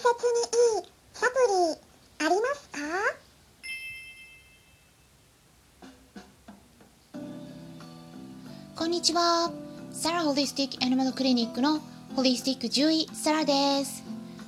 にいいサプリありますか？こんにちは。サラホリスティックアニマルクリニックのホリスティック獣医サラです。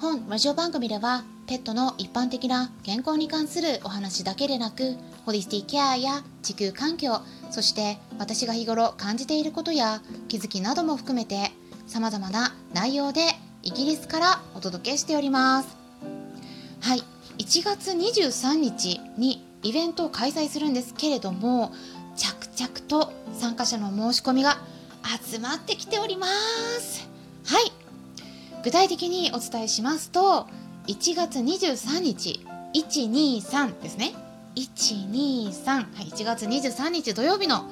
本ラジオ番組ではペットの一般的な健康に関するお話だけでなく、ホリスティックケアや地球環境、そして私が日頃感じていることや気づきなども含めて様々な内容でイギリスからお届けしております。はい、1月23日にイベントを開催するんですけれども、着々と参加者の申し込みが集まってきております。はい。具体的にお伝えしますと、1月23日、123ですね。123、はい、1月23日土曜日の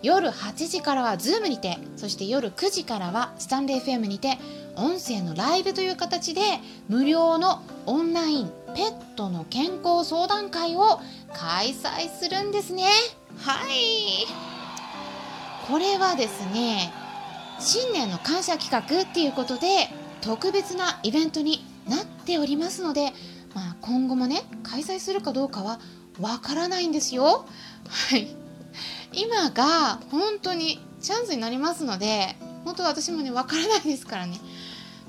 夜8時からは Zoom にて、そして夜9時からはスタンレー FM にて、音声のライブという形で無料のオンラインペットの健康相談会を開催するんですね。はい。これはですね、新年の感謝企画っていうことで特別なイベントになっておりますので、まあ、今後もね開催するかどうかはわからないんですよ。はい、今が本当にチャンスになりますので本当私もねわからないですからね。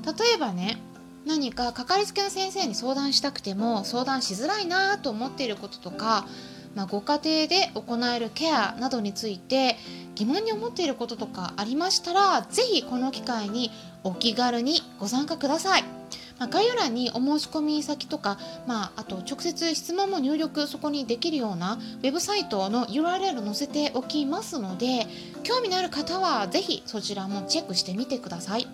例えばね何かかかりつけの先生に相談したくても相談しづらいなと思っていることとか、まあ、ご家庭で行えるケアなどについて疑問に思っていることとかありましたらぜひこの機会にお気軽にご参加ください。まあ、概要欄にお申し込み先とか、まあ、あと直接質問も入力そこにできるようなウェブサイトの URL 載せておきますので興味のある方はぜひそちらもチェックしてみてください。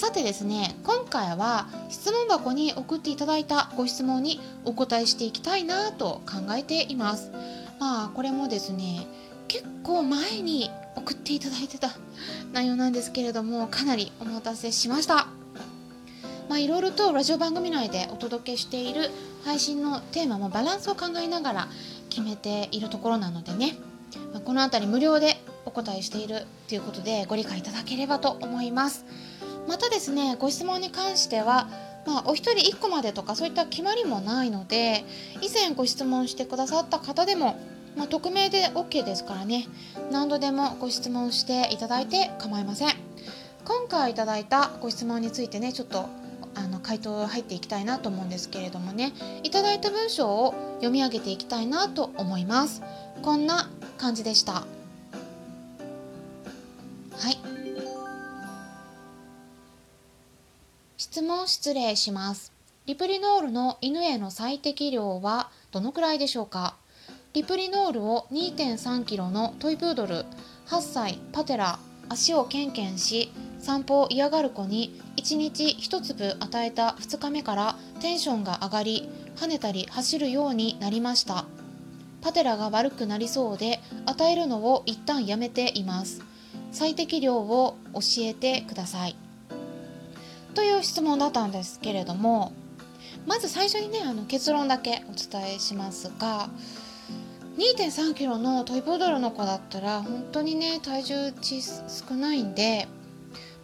さてですね今回は質問箱に送っていただいたご質問にお答えしていきたいなと考えています。まあこれもですね結構前に送っていただいてた 内容なんですけれどもかなりお待たせしました。まあいろいろとラジオ番組内でお届けしている配信のテーマもバランスを考えながら決めているところなのでね、まあ、この辺り無料でお答えしているということでご理解いただければと思います。またですねご質問に関しては、まあ、お一人1個までとかそういった決まりもないので以前ご質問してくださった方でも、まあ、匿名で OK ですからね何度でもご質問していただいて構いません。今回いただいたご質問についてねちょっとあの回答入っていきたいなと思うんですけれどもねいただいた文章を読み上げていきたいなと思います。こんな感じでした。はい。質問失礼します。リプリノールの犬への最適量はどのくらいでしょうか？リプリノールを 2.3kg のトイプードル8歳パテラ足をケンケンし散歩を嫌がる子に1日1粒与えた2日目からテンションが上がり跳ねたり走るようになりました。パテラが悪くなりそうで与えるのを一旦やめています。最適量を教えてください。という質問だったんですけれどもまず最初にねあの結論だけお伝えしますが 2.3kg のトイプードルの子だったら本当にね体重値少ないんで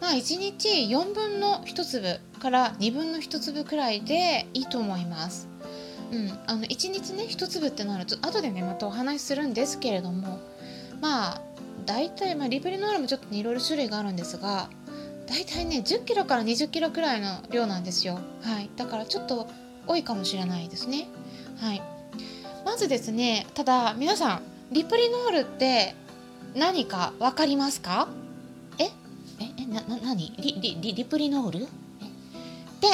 まあ1日4分の1粒から2分の1粒くらいでいいと思います。うん、あの1日ね1粒ってなると後でねまたお話しするんですけれどもまあ大体、まあ、リプリノールもちょっとねいろいろ種類があるんですが大体ね10キロから20キロくらいの量なんですよ。はい、だからちょっと多いかもしれないですね。はい。まずですね、ただ皆さんリプリノールって何かわかりますか？え、え、え、な、な、何？リリリリプリノール？って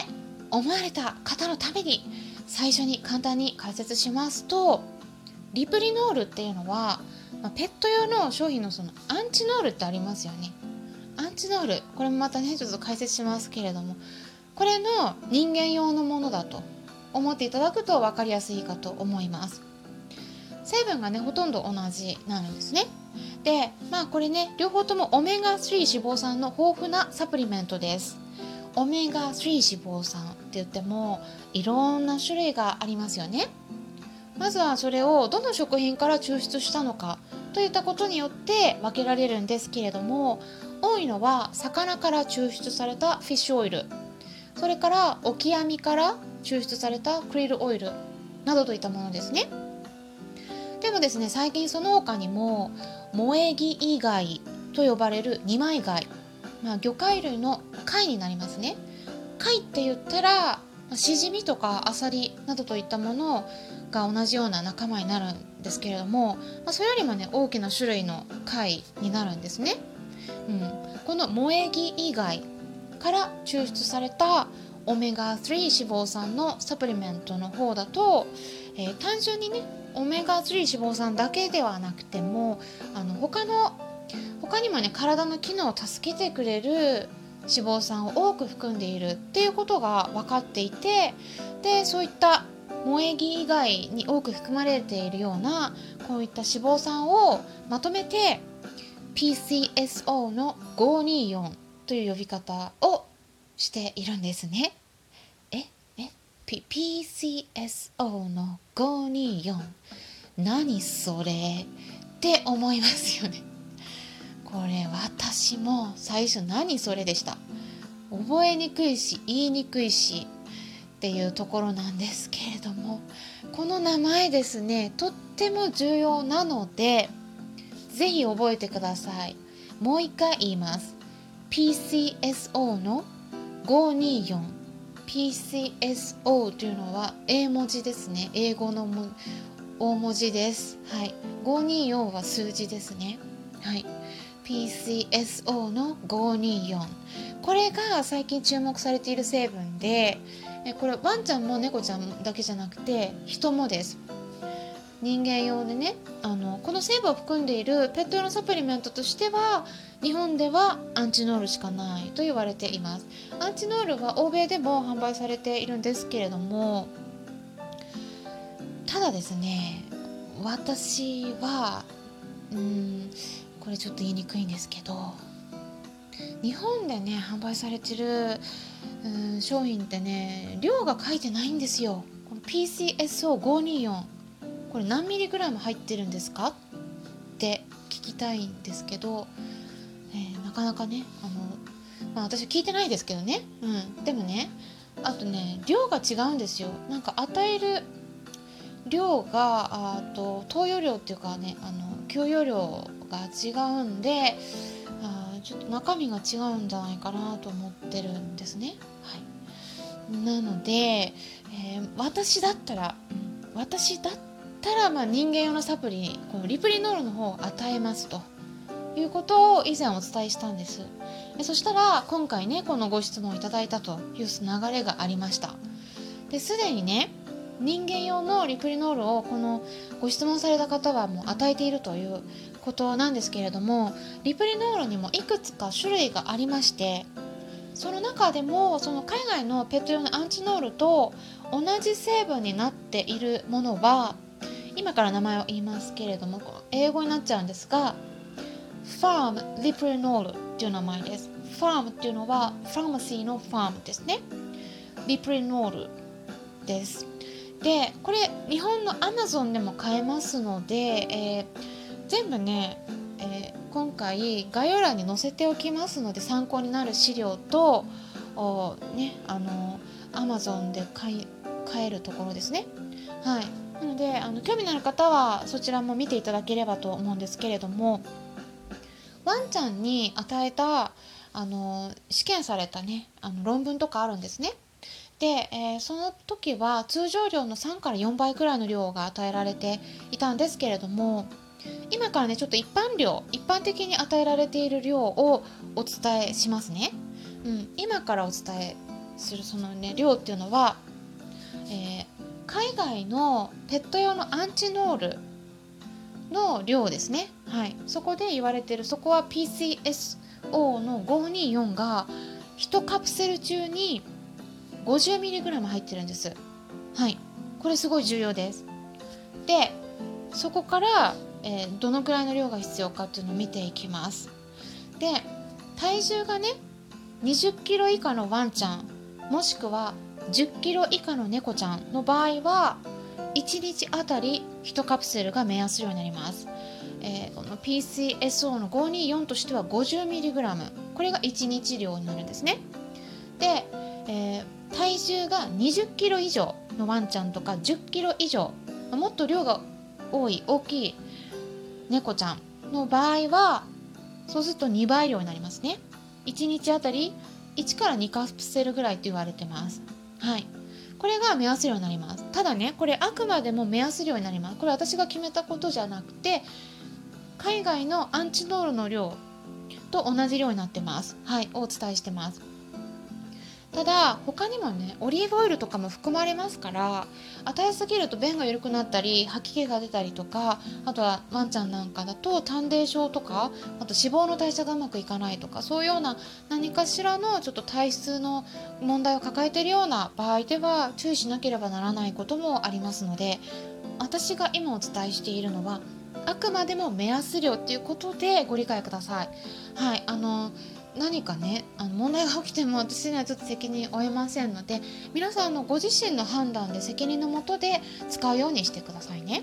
思われた方のために最初に簡単に解説しますと、リプリノールっていうのは、まあ、ペット用の商品のそのアンチノールってありますよね。ンチノール。これもまたねちょっと解説しますけれども。これの人間用のものだと思っていただくと分かりやすいかと思います。成分がねほとんど同じなんですね。でまあこれね両方ともオメガ3脂肪酸の豊富なサプリメントです。オメガ3脂肪酸って言ってもいろんな種類がありますよね。まずはそれをどの食品から抽出したのか。といったことによって分けられるんですけれども多いのは魚から抽出されたフィッシュオイルそれからオキアミから抽出されたクリルオイルなどといったものですね。でもですね最近その他にも萌え木以外と呼ばれる二枚貝、まあ、魚介類の貝になりますね。貝って言ったらしじみとかアサリなどといったものをが同じような仲間になるんですけれども、まあ、それよりもね大きな種類の貝になるんですね、うん、この萌え木以外から抽出されたオメガ3脂肪酸のサプリメントの方だと、えー、単純にねオメガ3脂肪酸だけではなくてもあの他の他にもね体の機能を助けてくれる脂肪酸を多く含んでいるっていうことが分かっていてでそういった萌え木以外に多く含まれているようなこういった脂肪酸をまとめて PCSO の524という呼び方をしているんですね。え？え？P ?PCSO の524何それって思いますよね。これ私も最初何それでした覚えにくいし言いにくいしっていうところなんですけれどもこの名前ですねとっても重要なので是非覚えてください。もう一回言います。PCSO の 524PCSO というのは英文字ですね。英語の大文字です。はい。524は数字ですね。はい。PCSO の524これが最近注目されている成分でこれワンちゃんも猫ちゃんだけじゃなくて人もです。人間用でねあのこの成分を含んでいるペット用のサプリメントとしては日本ではアンチノールしかないと言われています。アンチノールは欧米でも販売されているんですけれどもただですね私はうんこれちょっと言いにくいんですけど日本でね販売されてるうん商品ってね量が書いてないんですよ。この PCSO524 これ何ミリグラム入ってるんですか？って聞きたいんですけど、えー、なかなかねあの、まあ、私は聞いてないですけどね、うん、でもねあとね量が違うんですよ。なんか与える量があと投与量っていうかねあの供与量が違うんであちょっと中身が違うんじゃないかなと思ってるんですね。なので、えー、私だったら、私だったら、まあ、人間用のサプリこのリプリノールの方を与えますと。いうことを以前お伝えしたんです。そしたら今回ねこのご質問をいただいたという流れがありました。ですでにね人間用のリプリノールをこのご質問された方はもう与えているということなんですけれどもリプリノールにもいくつか種類がありましてその中でもその海外のペット用のアンチノールと同じ成分になっているものは今から名前を言いますけれども英語になっちゃうんですがファームリプリノールっていう名前です。ファームっていうのはファーマシーのファームですね。リプリノールです。でこれ日本のアマゾンでも買えますので、えー、全部ね、えー、今回概要欄に載せておきますので参考になる資料とおねあのアマゾンで買い買えるところですね。はい。なのであの興味のある方はそちらも見ていただければと思うんですけれどもワンちゃんに与えたあの試験されたねあの論文とかあるんですね。で、えー、その時は通常量の3から4倍くらいの量が与えられていたんですけれども今からねちょっと一般量一般的に与えられている量をお伝えしますね、うん、今からお伝えするそのね量っていうのは、えー、海外のペット用のアンチノールの量ですね。はい。そこで言われてるそこは PCSO の524が1カプセル中に 50mg 入ってるんです。はい。これすごい重要です。でそこから、えー、どのくらいの量が必要かっていうのを見ていきます。で体重がね20キロ以下のワンちゃんもしくは10キロ以下の猫ちゃんの場合は1日あたり1カプセルが目安量になります、えー、この PCSO の524としては 50mg これが1日量になるんですね。でえー、体重が20キロ以上のワンちゃんとか10キロ以上もっと量が多い大きい猫ちゃんの場合はそうすると2倍量になりますね。1日あたり1から2カプセルぐらいと言われてます。はい。これが目安量になります。ただねこれあくまでも目安量になります。これ私が決めたことじゃなくて海外のアンチノールの量と同じ量になってます。はい。お伝えしてます。ただ他にもねオリーブオイルとかも含まれますから与えすぎると便が緩くなったり吐き気が出たりとかあとはワンちゃんなんかだと胆泥症とかあと脂肪の代謝がうまくいかないとかそういうような何かしらのちょっと体質の問題を抱えているような場合では注意しなければならないこともありますので私が今お伝えしているのはあくまでも目安量っていうことでご理解ください。はいあの何かねあの問題が起きても私にはちょっと責任負えませんので皆さんのご自身の判断で責任のもとで使うようにしてくださいね。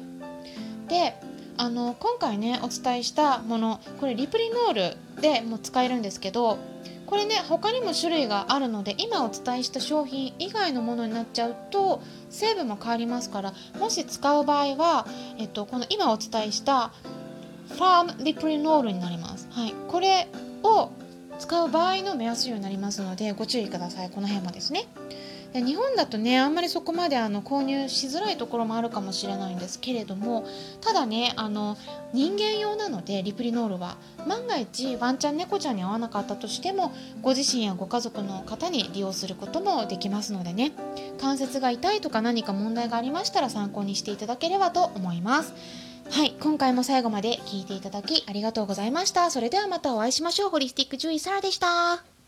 であの今回ねお伝えしたものこれリプリノールでも使えるんですけどこれね他にも種類があるので今お伝えした商品以外のものになっちゃうと成分も変わりますからもし使う場合は、えっと、この今お伝えしたファームリプリノールになります。はい、これを使う場合の目安になりますのでご注意ください。この辺もですね。で日本だとねあんまりそこまであの購入しづらいところもあるかもしれないんですけれどもただねあの人間用なのでリプリノールは万が一ワンちゃん猫ちゃんに合わなかったとしてもご自身やご家族の方に利用することもできますのでね。関節が痛いとか何か問題がありましたら参考にしていただければと思います。はい、今回も最後まで聞いていただきありがとうございました。それではまたお会いしましょう。ホリスティック獣医サラでした。